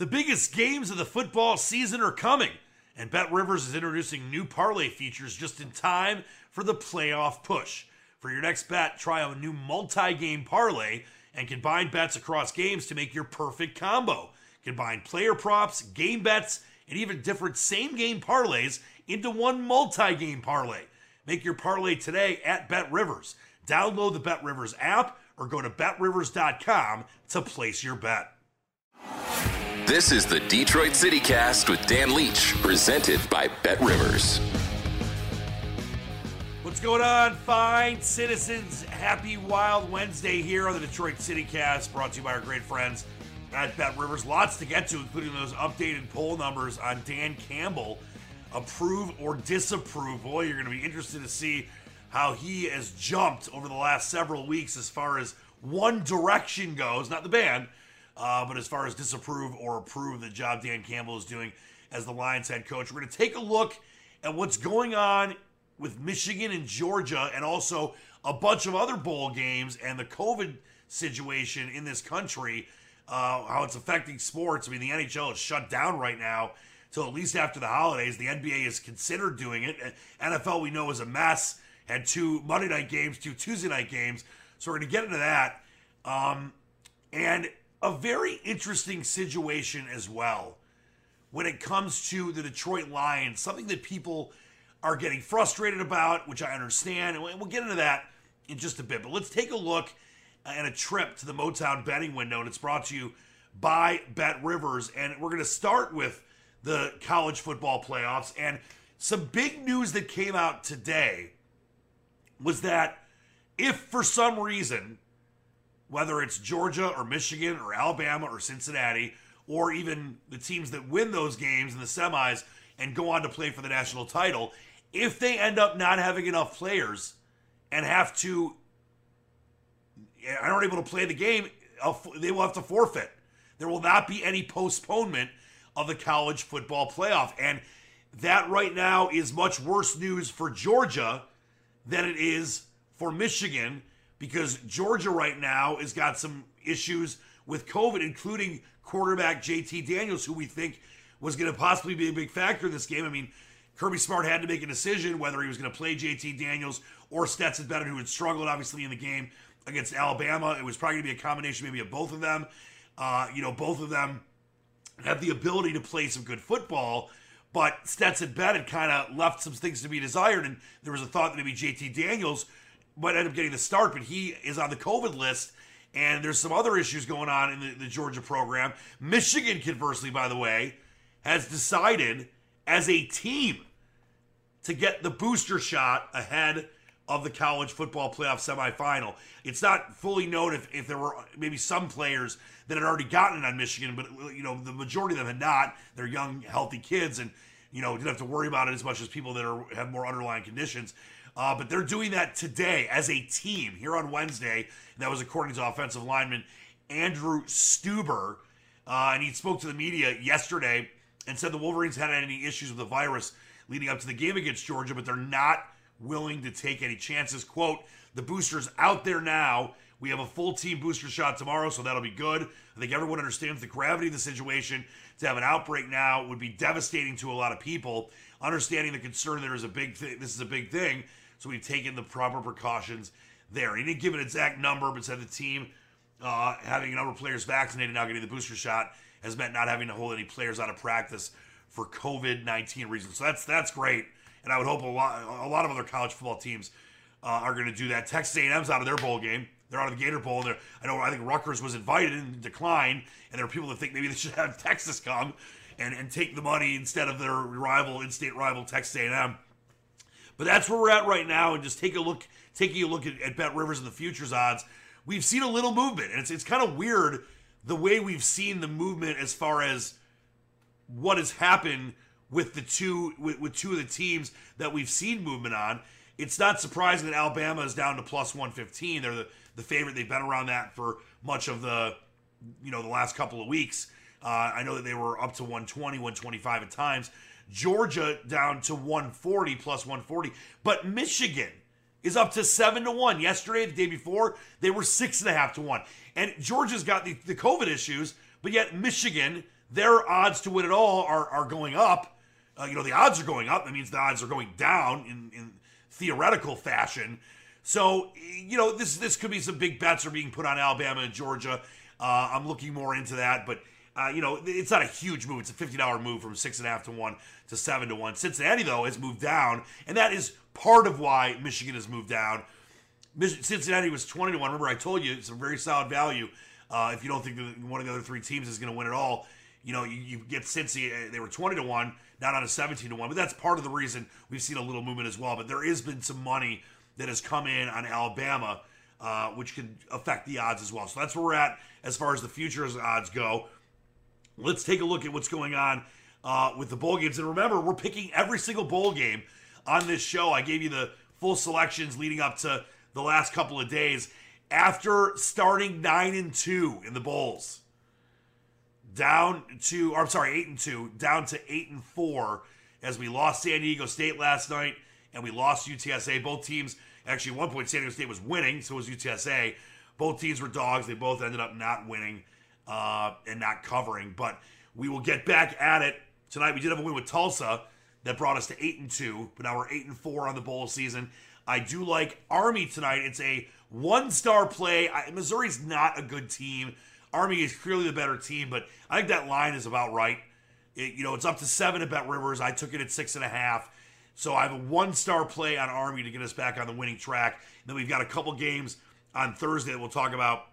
The biggest games of the football season are coming, and Bet Rivers is introducing new parlay features just in time for the playoff push. For your next bet, try a new multi game parlay and combine bets across games to make your perfect combo. Combine player props, game bets, and even different same game parlays into one multi game parlay. Make your parlay today at Bet Rivers. Download the Bet Rivers app or go to betrivers.com to place your bet. This is the Detroit City Cast with Dan Leach, presented by Bet Rivers. What's going on, fine citizens? Happy Wild Wednesday here on the Detroit City Cast, brought to you by our great friends at Bet Rivers. Lots to get to, including those updated poll numbers on Dan Campbell. Approve or disapprove. Boy, you're going to be interested to see how he has jumped over the last several weeks as far as One Direction goes, not the band uh, but as far as disapprove or approve the job Dan Campbell is doing as the Lions head coach, we're going to take a look at what's going on with Michigan and Georgia and also a bunch of other bowl games and the COVID situation in this country, uh, how it's affecting sports. I mean, the NHL is shut down right now till at least after the holidays. The NBA is considered doing it. NFL, we know, is a mess. Had two Monday night games, two Tuesday night games. So we're going to get into that. Um, and a very interesting situation as well when it comes to the Detroit Lions, something that people are getting frustrated about, which I understand, and we'll get into that in just a bit. But let's take a look at a trip to the Motown betting window, and it's brought to you by Bet Rivers. And we're going to start with the college football playoffs. And some big news that came out today was that if for some reason whether it's Georgia or Michigan or Alabama or Cincinnati, or even the teams that win those games in the semis and go on to play for the national title, if they end up not having enough players and have to, aren't able to play the game, they will have to forfeit. There will not be any postponement of the college football playoff. And that right now is much worse news for Georgia than it is for Michigan because Georgia right now has got some issues with COVID, including quarterback JT Daniels, who we think was going to possibly be a big factor in this game. I mean, Kirby Smart had to make a decision whether he was going to play JT Daniels or Stetson Bennett, who had struggled obviously in the game against Alabama. It was probably going to be a combination maybe of both of them. Uh, you know, both of them have the ability to play some good football, but Stetson Bennett kind of left some things to be desired, and there was a thought that maybe JT Daniels might end up getting the start, but he is on the COVID list. And there's some other issues going on in the, the Georgia program. Michigan, conversely, by the way, has decided as a team to get the booster shot ahead of the college football playoff semifinal. It's not fully known if, if there were maybe some players that had already gotten it on Michigan, but you know the majority of them had not. They're young, healthy kids, and you know didn't have to worry about it as much as people that are have more underlying conditions. Uh, but they're doing that today as a team here on Wednesday. And that was according to offensive lineman Andrew Stueber. Uh, and he spoke to the media yesterday and said the Wolverines had any issues with the virus leading up to the game against Georgia, but they're not willing to take any chances. Quote, the booster's out there now. We have a full team booster shot tomorrow, so that'll be good. I think everyone understands the gravity of the situation. To have an outbreak now would be devastating to a lot of people. Understanding the concern there is a big thing. This is a big thing, so we've taken the proper precautions there. He didn't give an exact number, but said the team uh, having a number of players vaccinated now getting the booster shot has meant not having to hold any players out of practice for COVID nineteen reasons. So that's that's great, and I would hope a lot a lot of other college football teams uh, are going to do that. Texas A&M's out of their bowl game. They're out of the Gator Bowl. And I know I think Rutgers was invited and declined, and there are people that think maybe they should have Texas come and, and take the money instead of their rival, in-state rival Texas A&M. But that's where we're at right now, and just take a look, taking a look at, at Bet Rivers and the futures odds. We've seen a little movement, and it's it's kind of weird the way we've seen the movement as far as what has happened with the two with, with two of the teams that we've seen movement on. It's not surprising that Alabama is down to plus 115. They're the, the favorite. They've been around that for much of the you know the last couple of weeks. Uh, I know that they were up to 120, 125 at times. Georgia down to 140 plus 140, but Michigan is up to seven to one. Yesterday, the day before, they were six and a half to one. And Georgia's got the, the COVID issues, but yet Michigan, their odds to win it all are, are going up. Uh, you know, the odds are going up. That means the odds are going down in, in theoretical fashion. So, you know, this this could be some big bets are being put on Alabama and Georgia. Uh, I'm looking more into that, but uh, you know, it's not a huge move. It's a fifty dollar move from six and a half to one to seven to one. Cincinnati though has moved down, and that is part of why Michigan has moved down. Cincinnati was twenty to one. Remember, I told you it's a very solid value. Uh, if you don't think that one of the other three teams is going to win at all, you know, you, you get Cincy. Uh, they were twenty to one, not on a seventeen to one. But that's part of the reason we've seen a little movement as well. But there has been some money that has come in on Alabama, uh, which can affect the odds as well. So that's where we're at as far as the futures odds go. Let's take a look at what's going on uh, with the bowl games. And remember, we're picking every single bowl game on this show. I gave you the full selections leading up to the last couple of days after starting nine and two in the bowls. Down to, or I'm sorry, eight and two, down to eight and four as we lost San Diego State last night and we lost UTSA. Both teams, actually, at one point, San Diego State was winning, so was UTSA. Both teams were dogs. They both ended up not winning uh, and not covering. But we will get back at it tonight. We did have a win with Tulsa that brought us to eight and two, but now we're eight and four on the bowl season. I do like Army tonight. It's a one star play. I, Missouri's not a good team. Army is clearly the better team, but I think that line is about right. It, you know, it's up to seven at Bet Rivers. I took it at six and a half. So I have a one star play on Army to get us back on the winning track. And then we've got a couple games on Thursday that we'll talk about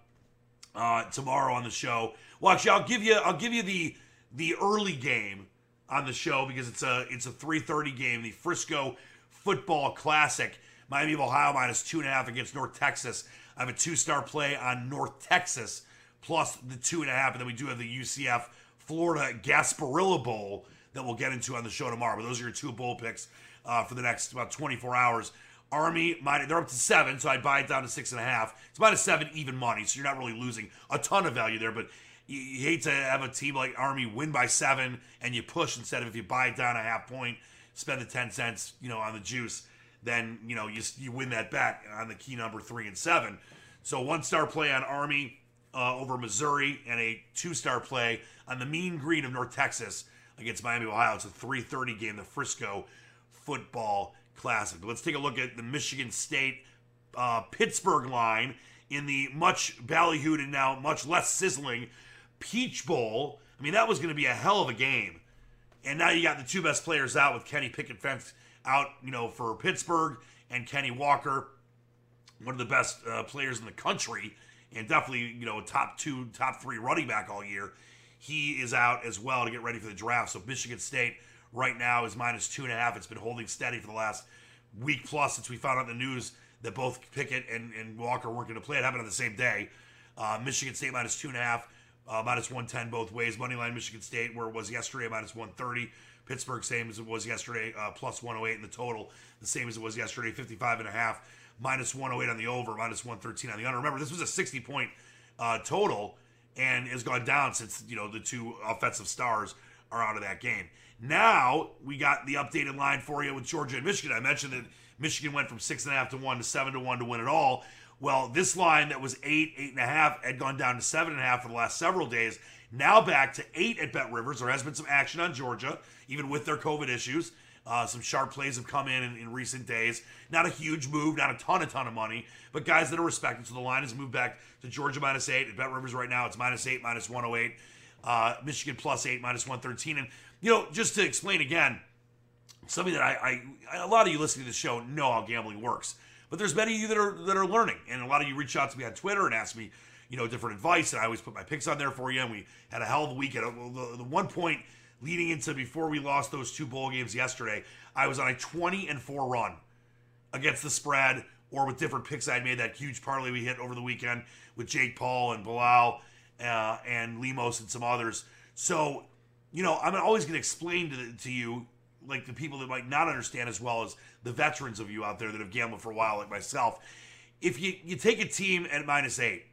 uh, tomorrow on the show. Well, actually, I'll give you I'll give you the the early game on the show because it's a it's a 3:30 game, the Frisco Football Classic. Miami of Ohio minus two and a half against North Texas. I have a two star play on North Texas plus the two and a half, and then we do have the UCF Florida Gasparilla Bowl that we'll get into on the show tomorrow. But those are your two bowl picks uh, for the next about 24 hours. Army, minus, they're up to seven, so I'd buy it down to six and a half. It's minus seven even money, so you're not really losing a ton of value there. But you, you hate to have a team like Army win by seven and you push instead of if you buy it down a half point, spend the 10 cents, you know, on the juice, then, you know, you, you win that bet on the key number three and seven. So one star play on Army uh, over Missouri and a two star play on the mean green of North Texas against Miami, Ohio. It's a 3:30 game, the Frisco Football Classic. Let's take a look at the Michigan State uh, Pittsburgh line in the much ballyhooed and now much less sizzling Peach Bowl. I mean, that was going to be a hell of a game. And now you got the two best players out with Kenny Pickett Fence out, you know, for Pittsburgh and Kenny Walker, one of the best uh, players in the country and definitely you know top two, top three running back all year. He is out as well to get ready for the draft. So Michigan State right now is minus two and a half. It's been holding steady for the last week plus since we found out the news that both Pickett and, and Walker weren't going to play. It happened on the same day. Uh, Michigan State minus two and a half, uh, minus 110 both ways. Moneyline Michigan State, where it was yesterday, minus 130. Pittsburgh, same as it was yesterday, uh, plus 108 in the total, the same as it was yesterday, 55 and a half, minus 108 on the over, minus 113 on the under. Remember, this was a 60 point uh, total and has gone down since you know the two offensive stars are out of that game. Now we got the updated line for you with Georgia and Michigan. I mentioned that Michigan went from six and a half to one to seven to one to win it all. Well, this line that was eight, eight and a half had gone down to seven and a half for the last several days. Now back to eight at Bet Rivers. There has been some action on Georgia, even with their COVID issues. Uh, some sharp plays have come in, in in recent days. Not a huge move, not a ton, a ton of money, but guys that are respected. So the line has moved back to Georgia minus eight. At Bet Rivers right now, it's minus eight, minus 108. Uh, Michigan plus eight, minus 113. And, you know, just to explain again, something that I, I, a lot of you listening to the show know how gambling works. But there's many of you that are that are learning, and a lot of you reach out to me on Twitter and ask me, you know, different advice, and I always put my picks on there for you. And we had a hell of a weekend. The, the one point leading into before we lost those two bowl games yesterday, I was on a 20 and four run against the spread or with different picks I'd made. That huge parlay we hit over the weekend with Jake Paul and Bilal uh, and Lemos and some others. So, you know, I'm always going to explain to, to you like the people that might not understand as well as the veterans of you out there that have gambled for a while, like myself. If you, you take a team at minus eight,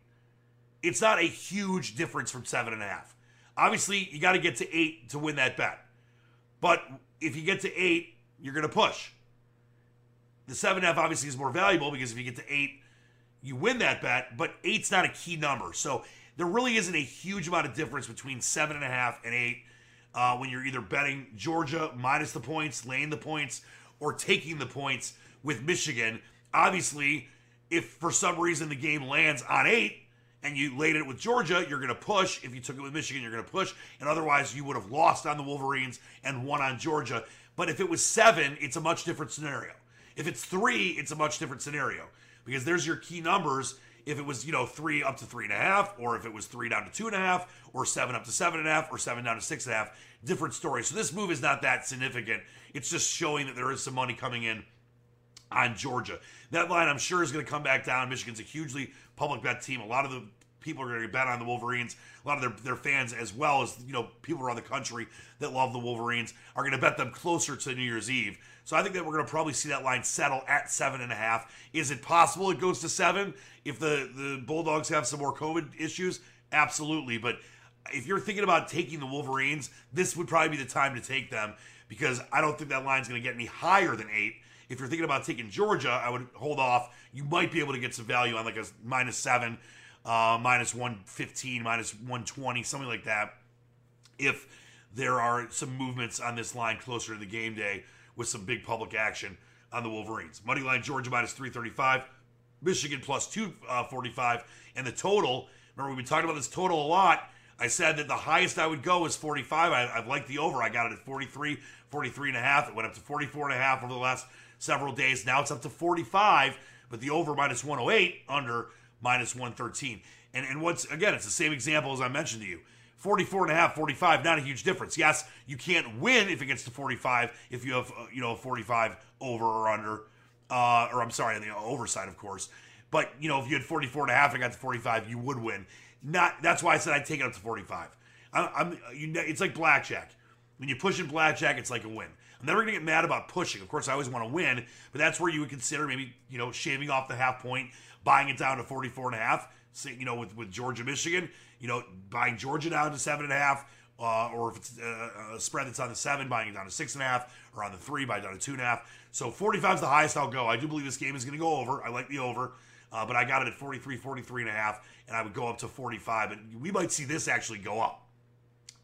it's not a huge difference from seven and a half. Obviously, you got to get to eight to win that bet. But if you get to eight, you're going to push. The seven and a half obviously is more valuable because if you get to eight, you win that bet. But eight's not a key number. So there really isn't a huge amount of difference between seven and a half and eight uh, when you're either betting Georgia minus the points, laying the points, or taking the points with Michigan. Obviously, if for some reason the game lands on eight and you laid it with Georgia, you're going to push. If you took it with Michigan, you're going to push. And otherwise, you would have lost on the Wolverines and won on Georgia. But if it was seven, it's a much different scenario. If it's three, it's a much different scenario because there's your key numbers if it was, you know, three up to three and a half, or if it was three down to two and a half, or seven up to seven and a half, or seven down to six and a half, different story. So this move is not that significant. It's just showing that there is some money coming in on Georgia. That line, I'm sure, is going to come back down. Michigan's a hugely public bet team. A lot of the people are going to bet on the Wolverines. A lot of their, their fans, as well as you know people around the country that love the Wolverines, are going to bet them closer to New Year's Eve. So I think that we're going to probably see that line settle at seven and a half. Is it possible it goes to seven if the the Bulldogs have some more COVID issues? Absolutely, but if you're thinking about taking the Wolverines, this would probably be the time to take them because I don't think that line's going to get any higher than eight. If you're thinking about taking Georgia, I would hold off. You might be able to get some value on like a minus seven, uh, minus 115, minus 120, something like that. If there are some movements on this line closer to the game day with some big public action on the Wolverines. Money line Georgia minus 335, Michigan plus 245, and the total. Remember, we've been talking about this total a lot. I said that the highest I would go is 45. I, have liked the over. I got it at 43, 43 and a half. It went up to 44 and a half over the last several days. Now it's up to 45, but the over minus 108, under minus 113. And, and what's, again, it's the same example as I mentioned to you. 44 and a half, 45, not a huge difference. Yes, you can't win if it gets to 45 if you have, uh, you know, 45 over or under, uh, or I'm sorry, on the overside, of course. But, you know, if you had 44 and a half and got to 45, you would win. Not that's why I said I'd take it up to 45. I'm, I'm you know, it's like blackjack. When you push in blackjack, it's like a win. I'm never gonna get mad about pushing. Of course, I always want to win, but that's where you would consider maybe you know shaving off the half point, buying it down to 44 and a half. Say, you know, with with Georgia, Michigan, you know, buying Georgia down to seven and a half, uh, or if it's uh, a spread that's on the seven, buying it down to six and a half, or on the three, buying it down to two and a half. So 45 is the highest I'll go. I do believe this game is going to go over. I like the over, uh, but I got it at 43, 43 and a half and I would go up to 45. And we might see this actually go up.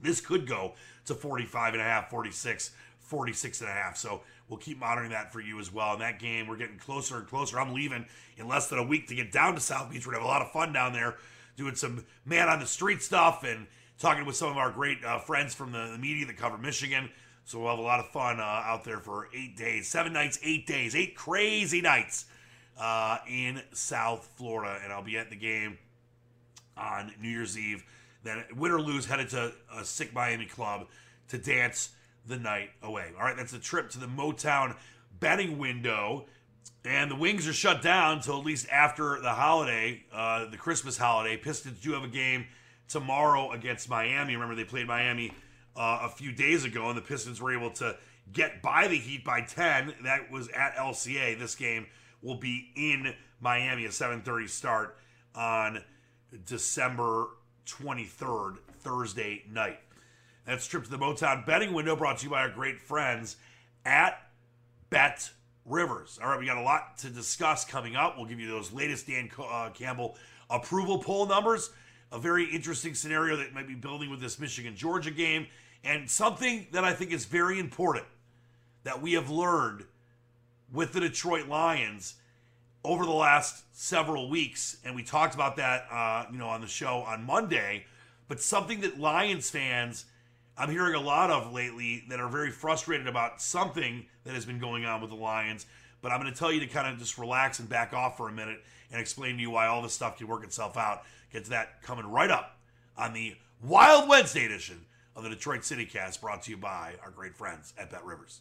This could go to 45 and a half, 46, 46 and a half. So we'll keep monitoring that for you as well. In that game, we're getting closer and closer. I'm leaving in less than a week to get down to South Beach. We're going to have a lot of fun down there doing some man on the street stuff and talking with some of our great uh, friends from the, the, media that cover Michigan. So we'll have a lot of fun uh, out there for eight days, seven nights, eight days, eight crazy nights uh, in South Florida. And I'll be at the game on New Year's Eve. Then win or lose, headed to a sick Miami club to dance the night away. All right, that's a trip to the Motown betting window. And the Wings are shut down until at least after the holiday, uh, the Christmas holiday. Pistons do have a game tomorrow against Miami. Remember, they played Miami uh, a few days ago, and the Pistons were able to get by the Heat by 10. That was at LCA. This game will be in Miami, a 7:30 start on December 23rd, Thursday night. That's trip to the Motown betting window brought to you by our great friends at Bet Rivers. All right, we got a lot to discuss coming up. We'll give you those latest Dan uh, Campbell approval poll numbers. A very interesting scenario that might be building with this Michigan Georgia game, and something that I think is very important that we have learned with the Detroit Lions over the last several weeks, and we talked about that, uh, you know, on the show on Monday. But something that Lions fans, I'm hearing a lot of lately, that are very frustrated about something that has been going on with the Lions. But I'm going to tell you to kind of just relax and back off for a minute and explain to you why all this stuff can work itself out. Get to that coming right up on the Wild Wednesday edition of the Detroit City Cast, brought to you by our great friends at Bet Rivers.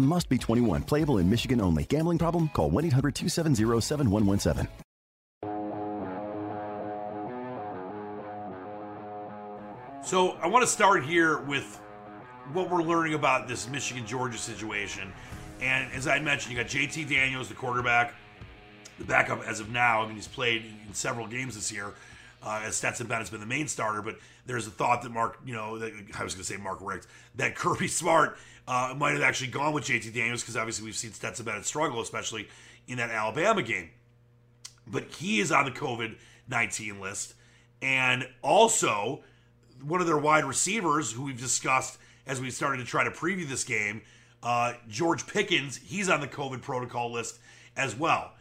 Must be 21. Playable in Michigan only. Gambling problem? Call 1 800 270 7117. So I want to start here with what we're learning about this Michigan Georgia situation. And as I mentioned, you got JT Daniels, the quarterback, the backup as of now. I mean, he's played in several games this year. Uh, as Stetson Bennett's been the main starter, but there's a thought that Mark, you know, that, I was going to say Mark Richt, that Kirby Smart uh, might have actually gone with JT Daniels because obviously we've seen Stetson Bennett struggle, especially in that Alabama game. But he is on the COVID 19 list. And also, one of their wide receivers, who we've discussed as we started to try to preview this game, uh, George Pickens, he's on the COVID protocol list as well.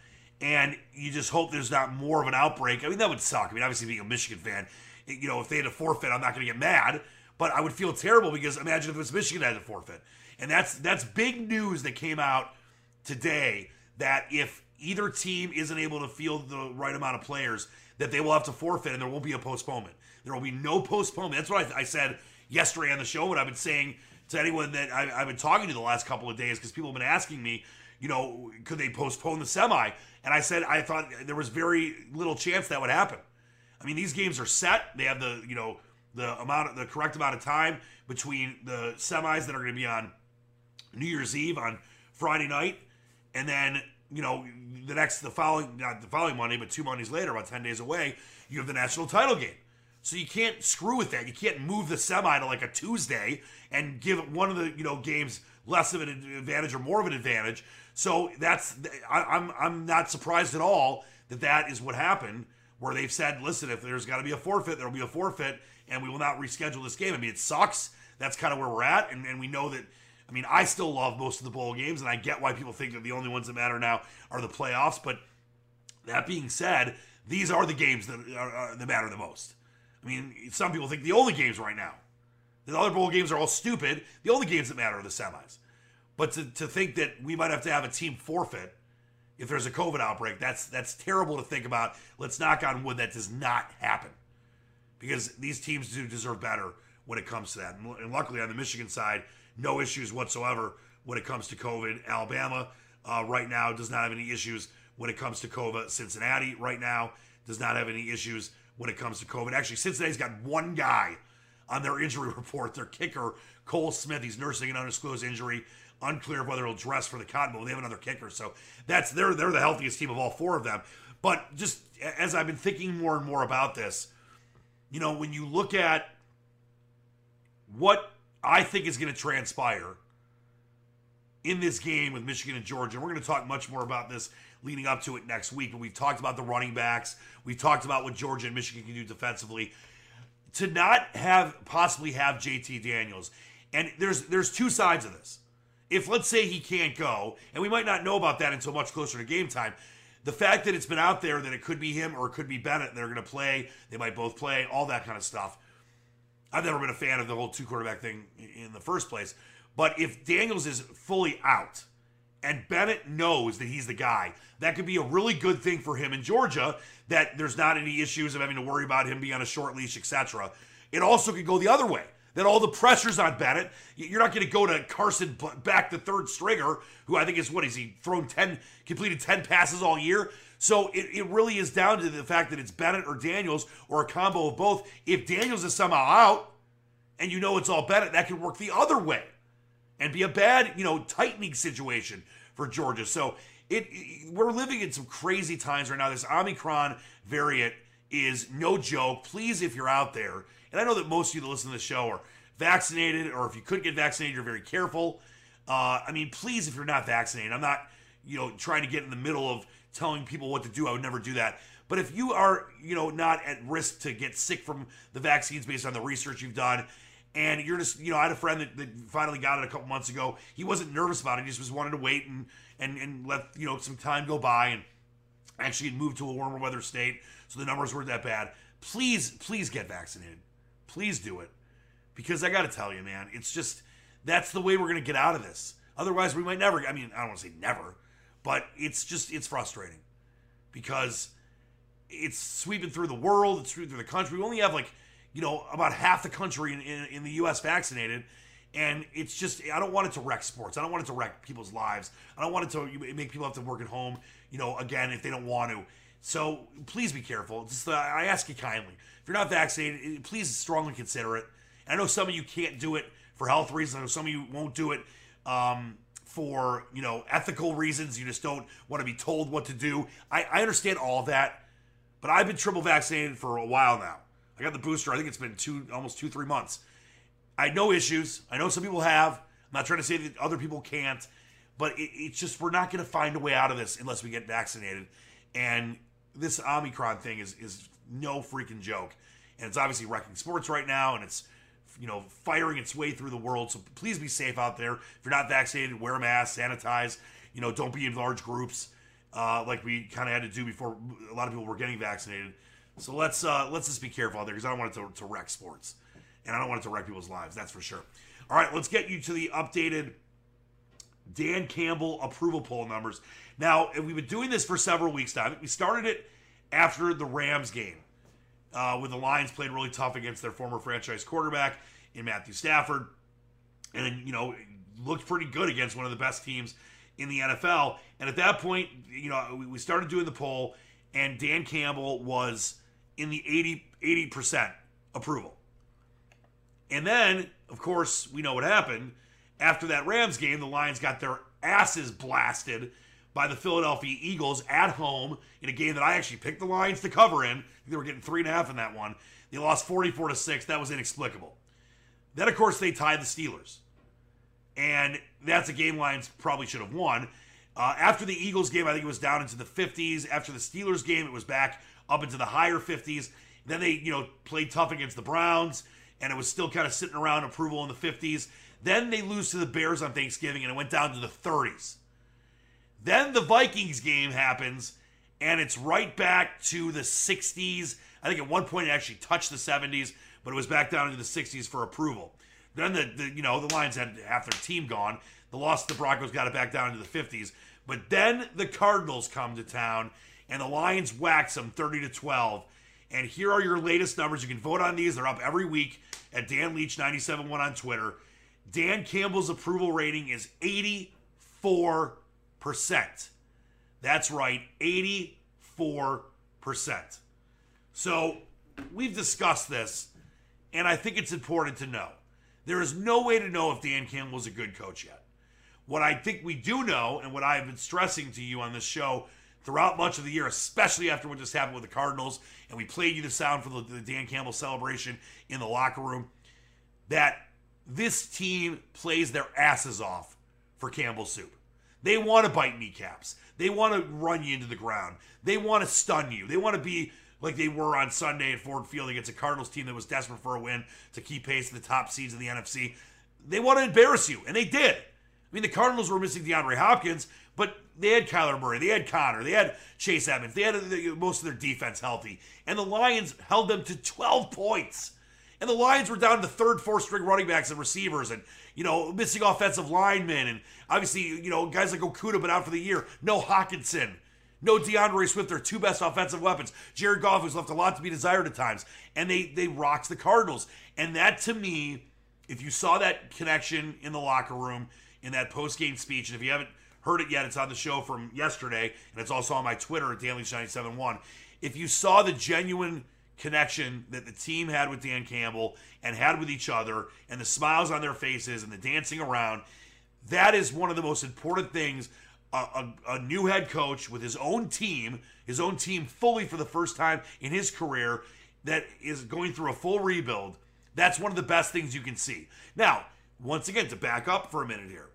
And you just hope there's not more of an outbreak. I mean, that would suck. I mean, obviously, being a Michigan fan, you know, if they had a forfeit, I'm not going to get mad, but I would feel terrible because imagine if it was Michigan that had a forfeit. And that's that's big news that came out today that if either team isn't able to field the right amount of players, that they will have to forfeit and there won't be a postponement. There will be no postponement. That's what I, I said yesterday on the show, what I've been saying to anyone that I, have been talking to the last couple of days because people have been asking me, you know, could they postpone the semi? And I said I thought there was very little chance that would happen. I mean, these games are set. They have the, you know, the amount of the correct amount of time between the semis that are going to be on New Year's Eve on Friday night, and then you know the next the following not the following Monday, but two Mondays later, about ten days away, you have the national title game. So you can't screw with that. You can't move the semi to like a Tuesday and give one of the you know games less of an advantage or more of an advantage. So that's I, I'm I'm not surprised at all that that is what happened. Where they've said, listen, if there's got to be a forfeit, there will be a forfeit, and we will not reschedule this game. I mean, it sucks. That's kind of where we're at, and, and we know that. I mean, I still love most of the bowl games, and I get why people think that the only ones that matter now are the playoffs. But that being said, these are the games that are, are, that matter the most. I mean, some people think the only games right now, the other bowl games are all stupid. The only games that matter are the semis. But to, to think that we might have to have a team forfeit if there's a COVID outbreak, that's that's terrible to think about. Let's knock on wood that does not happen because these teams do deserve better when it comes to that. And luckily on the Michigan side, no issues whatsoever when it comes to COVID. Alabama uh, right now does not have any issues when it comes to COVID. Cincinnati right now does not have any issues when it comes to COVID. Actually, Cincinnati's got one guy on their injury report. Their kicker, Cole Smith, he's nursing an undisclosed injury. Unclear whether he'll dress for the Cotton Bowl. They have another kicker, so that's they're they're the healthiest team of all four of them. But just as I've been thinking more and more about this, you know, when you look at what I think is going to transpire in this game with Michigan and Georgia, we're going to talk much more about this leading up to it next week. But we've talked about the running backs. We've talked about what Georgia and Michigan can do defensively. To not have possibly have JT Daniels And there's there's two sides of this. If let's say he can't go, and we might not know about that until much closer to game time, the fact that it's been out there that it could be him or it could be Bennett, they're going to play, they might both play, all that kind of stuff. I've never been a fan of the whole two quarterback thing in the first place. But if Daniels is fully out and Bennett knows that he's the guy, that could be a really good thing for him in Georgia. That there's not any issues of having to worry about him being on a short leash, etc. It also could go the other way. That all the pressure's on Bennett. You're not going to go to Carson Beck, the third stringer, who I think is what is he thrown ten, completed ten passes all year. So it, it really is down to the fact that it's Bennett or Daniels or a combo of both. If Daniels is somehow out, and you know it's all Bennett, that could work the other way and be a bad, you know, tightening situation for Georgia. So it, it, we're living in some crazy times right now. This Omicron variant is no joke. Please, if you're out there, and I know that most of you that listen to the show are vaccinated, or if you couldn't get vaccinated, you're very careful. Uh, I mean, please, if you're not vaccinated, I'm not, you know, trying to get in the middle of telling people what to do. I would never do that. But if you are, you know, not at risk to get sick from the vaccines based on the research you've done, and you're just, you know, I had a friend that, that finally got it a couple months ago. He wasn't nervous about it. He just was wanting to wait and and and let you know some time go by and actually moved to a warmer weather state, so the numbers weren't that bad. Please, please get vaccinated. Please do it, because I got to tell you, man, it's just that's the way we're gonna get out of this. Otherwise, we might never. I mean, I don't want to say never, but it's just it's frustrating because it's sweeping through the world. It's sweeping through the country. We only have like you know, about half the country in, in, in, the U.S. vaccinated. And it's just, I don't want it to wreck sports. I don't want it to wreck people's lives. I don't want it to make people have to work at home, you know, again, if they don't want to. So please be careful. Just, uh, I ask you kindly. If you're not vaccinated, eh, please strongly consider it. I know some of you can't do it for health reasons. I know some of you won't do it um, for, you know, ethical reasons. You just don't want to be told what to do. I, I understand all that. But I've been triple vaccinated for a while now. I got the booster. I think it's been two, almost two, three months. I no issues. I know some people have. I'm not trying to say that other people can't, but it, it's just we're not going to find a way out of this unless we get vaccinated. And this Omicron thing is is no freaking joke, and it's obviously wrecking sports right now, and it's you know firing its way through the world. So please be safe out there. If you're not vaccinated, wear a mask, sanitize. You know, don't be in large groups uh, like we kind of had to do before a lot of people were getting vaccinated. So let's uh, let's just be careful out there because I don't want it to, to wreck sports, and I don't want it to wreck people's lives. That's for sure. All right, let's get you to the updated Dan Campbell approval poll numbers. Now we've been doing this for several weeks now. We started it after the Rams game, uh, when the Lions played really tough against their former franchise quarterback in Matthew Stafford, and you know looked pretty good against one of the best teams in the NFL. And at that point, you know, we started doing the poll, and Dan Campbell was in the 80 percent approval. And then, of course, we know what happened. After that Rams game, the Lions got their asses blasted by the Philadelphia Eagles at home in a game that I actually picked the Lions to cover in. They were getting three and a half in that one. They lost 44 to 6. That was inexplicable. Then, of course, they tied the Steelers. And that's a game Lions probably should have won. Uh, after the Eagles game, I think it was down into the 50s. After the Steelers game, it was back up into the higher 50s. Then they, you know, played tough against the Browns, and it was still kind of sitting around approval in the 50s. Then they lose to the Bears on Thanksgiving, and it went down to the 30s. Then the Vikings game happens, and it's right back to the 60s. I think at one point it actually touched the 70s, but it was back down into the 60s for approval. Then the, the you know the Lions had half their team gone. The loss to the Broncos got it back down into the 50s. But then the Cardinals come to town and the Lions wax them 30 to 12. And here are your latest numbers. You can vote on these. They're up every week at Dan Leach 971 on Twitter. Dan Campbell's approval rating is 84%. That's right, 84%. So we've discussed this, and I think it's important to know. There is no way to know if Dan Campbell is a good coach yet. What I think we do know, and what I've been stressing to you on this show throughout much of the year, especially after what just happened with the Cardinals, and we played you the sound for the, the Dan Campbell celebration in the locker room, that this team plays their asses off for Campbell Soup. They want to bite kneecaps. They want to run you into the ground. They want to stun you. They want to be like they were on Sunday at Ford Field against a Cardinals team that was desperate for a win to keep pace with the top seeds of the NFC. they want to embarrass you, and they did. I mean, the Cardinals were missing DeAndre Hopkins, but they had Kyler Murray, they had Conner, they had Chase Edmonds, they had uh, most of their defense healthy, and the Lions held them to 12 points. And the Lions were down to third, fourth string running backs and receivers, and you know missing offensive linemen, and obviously you know guys like Okudah been out for the year. No Hockenson, no DeAndre Swift, their two best offensive weapons. Jared Goff has left a lot to be desired at times, and they they rocked the Cardinals. And that to me, if you saw that connection in the locker room in that post game speech, and if you haven't heard it yet, it's on the show from yesterday, and it's also on my Twitter at DanLeach971. If you saw the genuine connection that the team had with Dan Campbell and had with each other, and the smiles on their faces and the dancing around, that is one of the most important things. A, a, a, new head coach with his own team, his own team fully for the first time in his career, that is going through a full rebuild. That's one of the best things you can see. Now, once again, to back up for a minute here,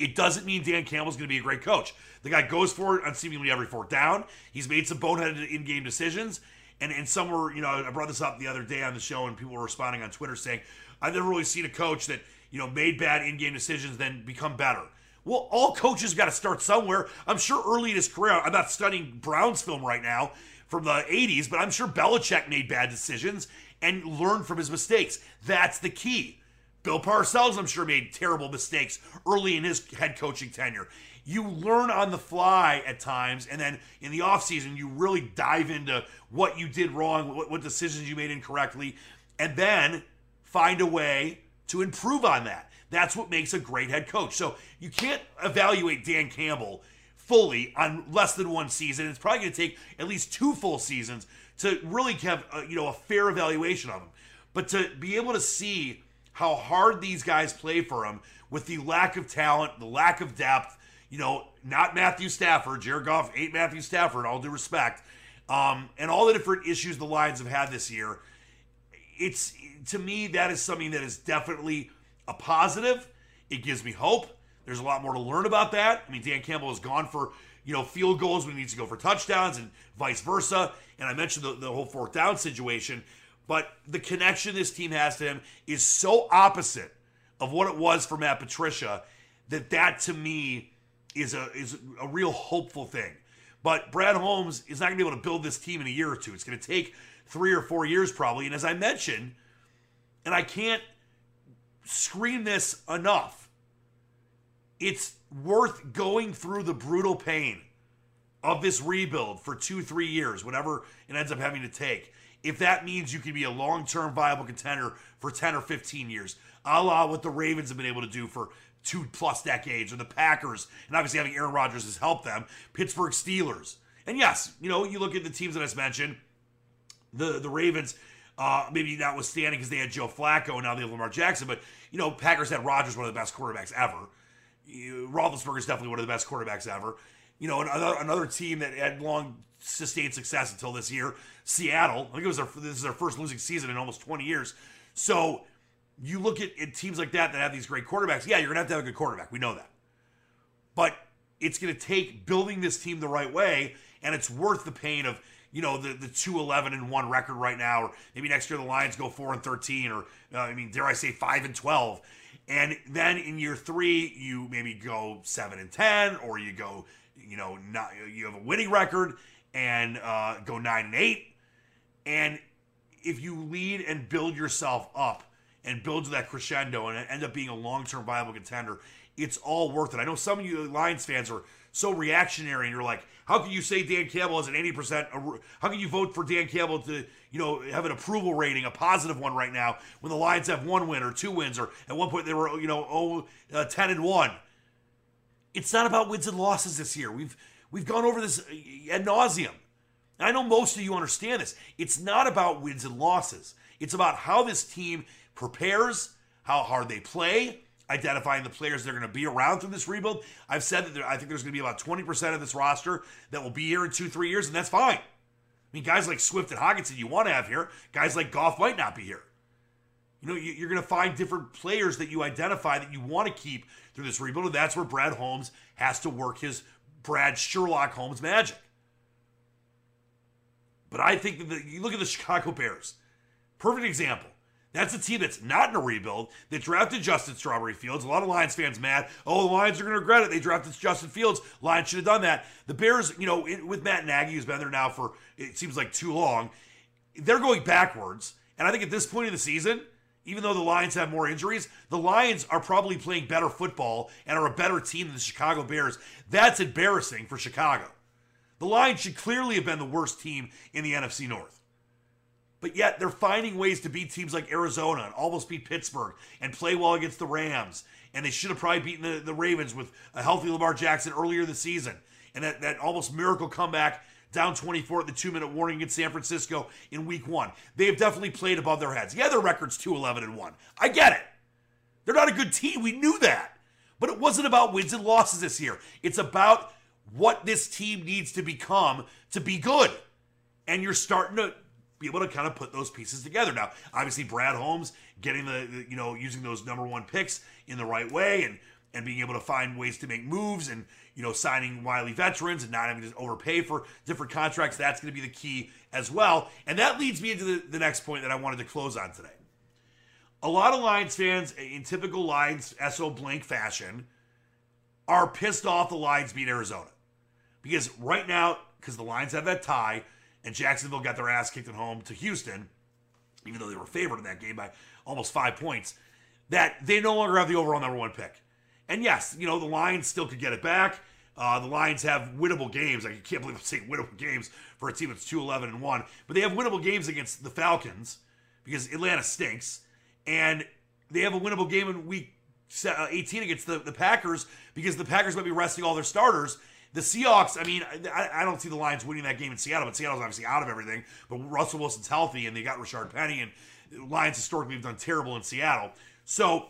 it doesn't mean Dan Campbell's going to be a great coach. The guy goes for it on seemingly every fourth down. He's made some boneheaded in game decisions. And, and some were, you know, I brought this up the other day on the show, and people were responding on Twitter saying, I've never really seen a coach that, you know, made bad in game decisions, then become better. Well, all coaches got to start somewhere. I'm sure early in his career, I'm not studying Browns film right now from the 80s, but I'm sure Belichick made bad decisions and learned from his mistakes. That's the key. Bill Parcells, I'm sure, made terrible mistakes early in his head coaching tenure. You learn on the fly at times, and then in the offseason, you really dive into what you did wrong, what, what decisions you made incorrectly, and then find a way to improve on that. That's what makes a great head coach. So you can't evaluate Dan Campbell fully on less than one season. It's probably going to take at least two full seasons to really have a, you know a fair evaluation of him. But to be able to see how hard these guys play for him with the lack of talent, the lack of depth. You know, not Matthew Stafford. Jared Goff ain't Matthew Stafford, all due respect. Um, and all the different issues the Lions have had this year. It's to me that is something that is definitely a positive. It gives me hope. There's a lot more to learn about that. I mean, Dan Campbell has gone for you know field goals when he needs to go for touchdowns and vice versa. And I mentioned the, the whole fourth down situation. But the connection this team has to him is so opposite of what it was for Matt Patricia that that to me is a is a real hopeful thing. But Brad Holmes is not going to be able to build this team in a year or two. It's going to take three or four years probably. And as I mentioned, and I can't scream this enough, it's worth going through the brutal pain of this rebuild for two, three years, whatever it ends up having to take if that means you can be a long term viable contender for 10 or 15 years, a la what the Ravens have been able to do for two plus decades, or the Packers, and obviously having Aaron Rodgers has helped them, Pittsburgh Steelers. And yes, you know, you look at the teams that I mentioned, the, the Ravens, uh, maybe notwithstanding because they had Joe Flacco and now they have Lamar Jackson, but, you know, Packers had Rodgers, one of the best quarterbacks ever. Roethlisberger is definitely one of the best quarterbacks ever. You know, another, another team that had long sustained success until this year. Seattle, I think it was their, this is their first losing season in almost 20 years. So you look at, at teams like that that have these great quarterbacks. Yeah, you're gonna have to have a good quarterback. We know that, but it's gonna take building this team the right way, and it's worth the pain of you know the the two eleven and one record right now, or maybe next year the Lions go four and thirteen, or uh, I mean, dare I say five and twelve. And then in year three, you maybe go seven and ten, or you go, you know, not you have a winning record, and uh, go nine and eight. And if you lead and build yourself up and build to that crescendo and end up being a long term viable contender, it's all worth it. I know some of you Lions fans are so reactionary and you're like, how can you say Dan Campbell has an 80%? How can you vote for Dan Campbell to, you know, have an approval rating, a positive one right now when the Lions have one win or two wins or at one point they were, you know, oh, uh, 10 and 1. It's not about wins and losses this year. We've We've gone over this uh, ad nauseum. I know most of you understand this. It's not about wins and losses. It's about how this team prepares, how hard they play, identifying the players that are going to be around through this rebuild. I've said that there, I think there's going to be about 20% of this roster that will be here in two, three years, and that's fine. I mean, guys like Swift and Hockenson you want to have here. Guys like Goff might not be here. You know, you're going to find different players that you identify that you want to keep through this rebuild, and that's where Brad Holmes has to work his Brad Sherlock Holmes magic. But I think that the, you look at the Chicago Bears, perfect example. That's a team that's not in a rebuild. They drafted Justin Strawberry Fields. A lot of Lions fans mad. Oh, the Lions are going to regret it. They drafted Justin Fields. Lions should have done that. The Bears, you know, with Matt Nagy, who's been there now for it seems like too long, they're going backwards. And I think at this point in the season, even though the Lions have more injuries, the Lions are probably playing better football and are a better team than the Chicago Bears. That's embarrassing for Chicago. The Lions should clearly have been the worst team in the NFC North. But yet they're finding ways to beat teams like Arizona and almost beat Pittsburgh and play well against the Rams. And they should have probably beaten the, the Ravens with a healthy Lamar Jackson earlier this season. And that, that almost miracle comeback down 24 at the two minute warning against San Francisco in week one. They have definitely played above their heads. Yeah, their record's 2 11 and 1. I get it. They're not a good team. We knew that. But it wasn't about wins and losses this year. It's about what this team needs to become to be good. And you're starting to be able to kind of put those pieces together. Now, obviously, Brad Holmes getting the, the, you know using those number one picks in the right way and and being able to find ways to make moves and you know signing wily veterans and not having to overpay for different contracts. That's going to be the key as well. And that leads me into the, the next point that I wanted to close on today. A lot of Lions fans, in typical Lions SO blank fashion, are pissed off the Lions beat Arizona because right now, because the Lions have that tie and Jacksonville got their ass kicked at home to Houston, even though they were favored in that game by almost five points, that they no longer have the overall number one pick. And yes, you know, the Lions still could get it back. Uh, the Lions have winnable games. I can't believe I'm saying winnable games for a team that's 2 11 and 1. But they have winnable games against the Falcons because Atlanta stinks. And they have a winnable game in week uh, 18 against the, the Packers because the Packers might be resting all their starters the Seahawks, I mean, I, I, don't see the Lions winning that game in Seattle, but Seattle's obviously out of everything. But Russell Wilson's healthy, and they got Rashaad Penny, and the Lions historically have done terrible in Seattle. So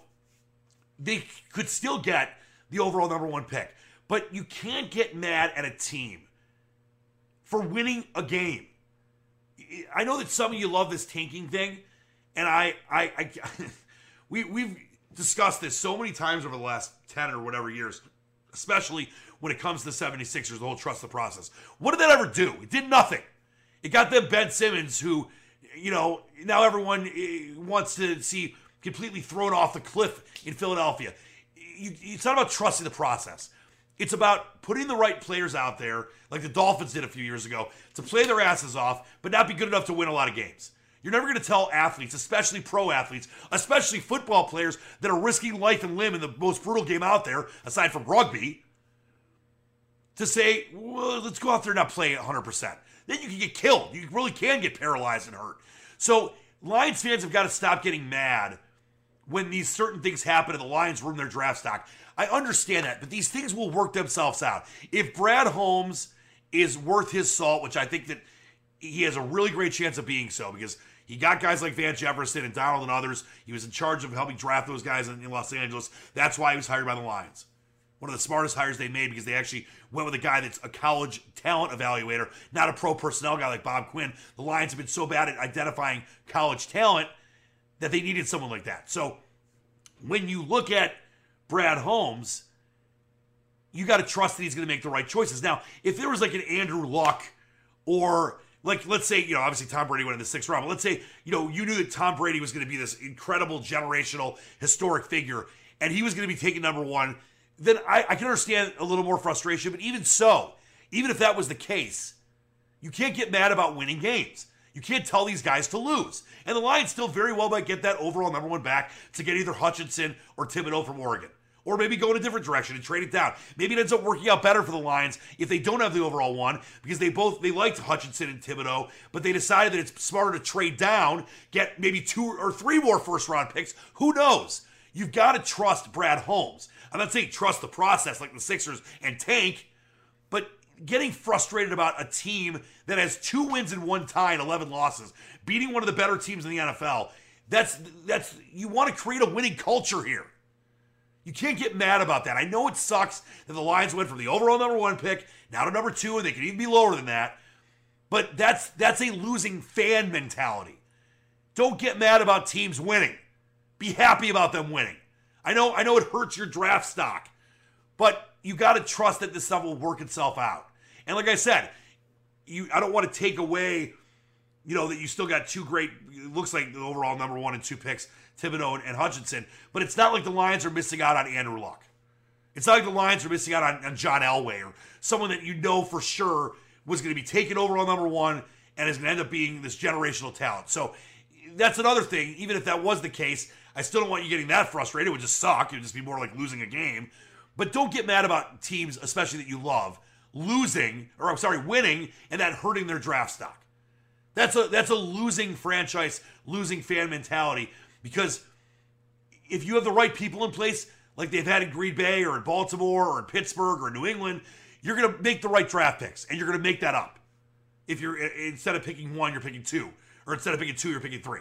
they could still get the overall number one pick. But you can't get mad at a team for winning a game. I know that some of you love this tanking thing, and I, I, I we, we've discussed this so many times over the last 10 or whatever years, especially when it comes to the 76ers, the whole trust the process. What did that ever do? It did nothing. It got them Ben Simmons, who, you know, now everyone eh, wants to see completely thrown off the cliff in Philadelphia. It's not about trusting the process. It's about putting the right players out there, like the Dolphins did a few years ago, to play their asses off, but not be good enough to win a lot of games. You're never going to tell athletes, especially pro athletes, especially football players that are risking life and limb in the most brutal game out there, aside from rugby, to say, well, let's go out there and not play 100%. Then you can get killed. You really can get paralyzed and hurt. So Lions fans have got to stop getting mad when these certain things happen and the Lions ruin their draft stock. I understand that, but these things will work themselves out. If Brad Holmes is worth his salt, which I think that he has a really great chance of being so because he got guys like Van Jefferson and Donald and others. He was in charge of helping draft those guys in, Los Angeles. That's why he was hired by the Lions one of the smartest hires they made because they actually went with a guy that's a college talent evaluator, not a pro personnel guy like Bob Quinn. The Lions have been so bad at identifying college talent that they needed someone like that. So when you look at Brad Holmes, you got to trust that he's going to make the right choices. Now, if there was like an Andrew Luck or like let's say you know obviously Tom Brady went in the sixth round, but let's say you know you knew that Tom Brady was going to be this incredible generational historic figure, and he was going to be taken number one then I, I can understand a little more frustration. But even so, even if that was the case, you can't get mad about winning games. You can't tell these guys to lose. And the Lions still very well might get that overall number one back to get either Hutchinson or Thibodeaux from Oregon. Or maybe go in a different direction and trade it down. Maybe it ends up working out better for the Lions if they don't have the overall one because they both they liked Hutchinson and Thibodeaux, but they decided that it's smarter to trade down, get maybe two or three more first round picks. Who knows? You've got to trust Brad Holmes. I'm not saying trust the process like the Sixers and tank, but getting frustrated about a team that has two wins and one tie and 11 losses, beating one of the better teams in the NFL. That's that's you want to create a winning culture here. You can't get mad about that. I know it sucks that the Lions went from the overall number one pick now to number two, and they could even be lower than that. But that's that's a losing fan mentality. Don't get mad about teams winning. Be happy about them winning. I know, I know it hurts your draft stock, but you got to trust that this stuff will work itself out. And like I said, you, I don't want to take away You know, that you still got two great, it looks like the overall number one and two picks, Thibodeaux and, and Hutchinson. But it's not like the Lions are missing out on Andrew Luck. It's not like the Lions are missing out on, on John Elway or someone that you know for sure was going to be taken over on number one and is going to end up being this generational talent. So that's another thing. Even if that was the case, I still don't want you getting that frustrated. It would just suck. It would just be more like losing a game. But don't get mad about teams, especially that you love, losing, or I'm sorry, winning, and that hurting their draft stock. That's a that's a losing franchise, losing fan mentality. Because if you have the right people in place, like they've had in Green Bay or in Baltimore or in Pittsburgh or in New England, you're to make the right draft picks, and you're to make that up. If you're instead of picking one, you're picking two, or instead of picking two, you're picking three.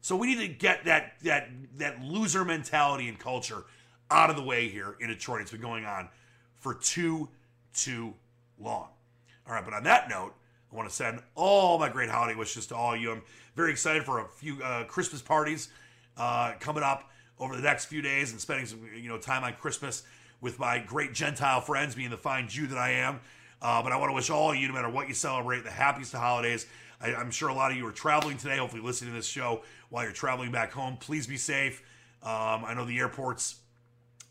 So we need to get that that that loser mentality and culture out of the way here in Detroit. It's been going on for too too long. All right, but on that note, I want to send all my great holiday wishes to all of you. I'm very excited for a few uh, Christmas parties uh, coming up over the next few days and spending some you know time on Christmas with my great Gentile friends, being the fine Jew that I am. Uh, but I want to wish all of you, no matter what you celebrate, the happiest of holidays. I, am sure a lot of you are traveling today, hopefully listening to this show while you're traveling back home. Please be safe. Um, I know the airports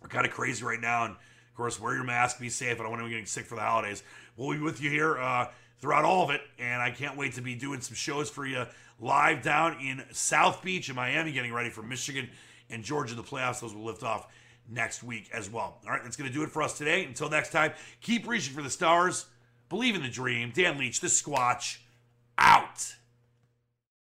are kind of crazy right now. And of course, wear your mask, be safe. I don't want anyone getting sick for the holidays. We'll be with you here uh, throughout all of it. And I can't wait to be doing some shows for you live down in South Beach in Miami, getting ready for Michigan and Georgia, the playoffs. Those will lift off next week as well. All right, that's going to do it for us today. Until next time, keep reaching for the stars. Believe in the dream. Dan Leach, the Squatch, out.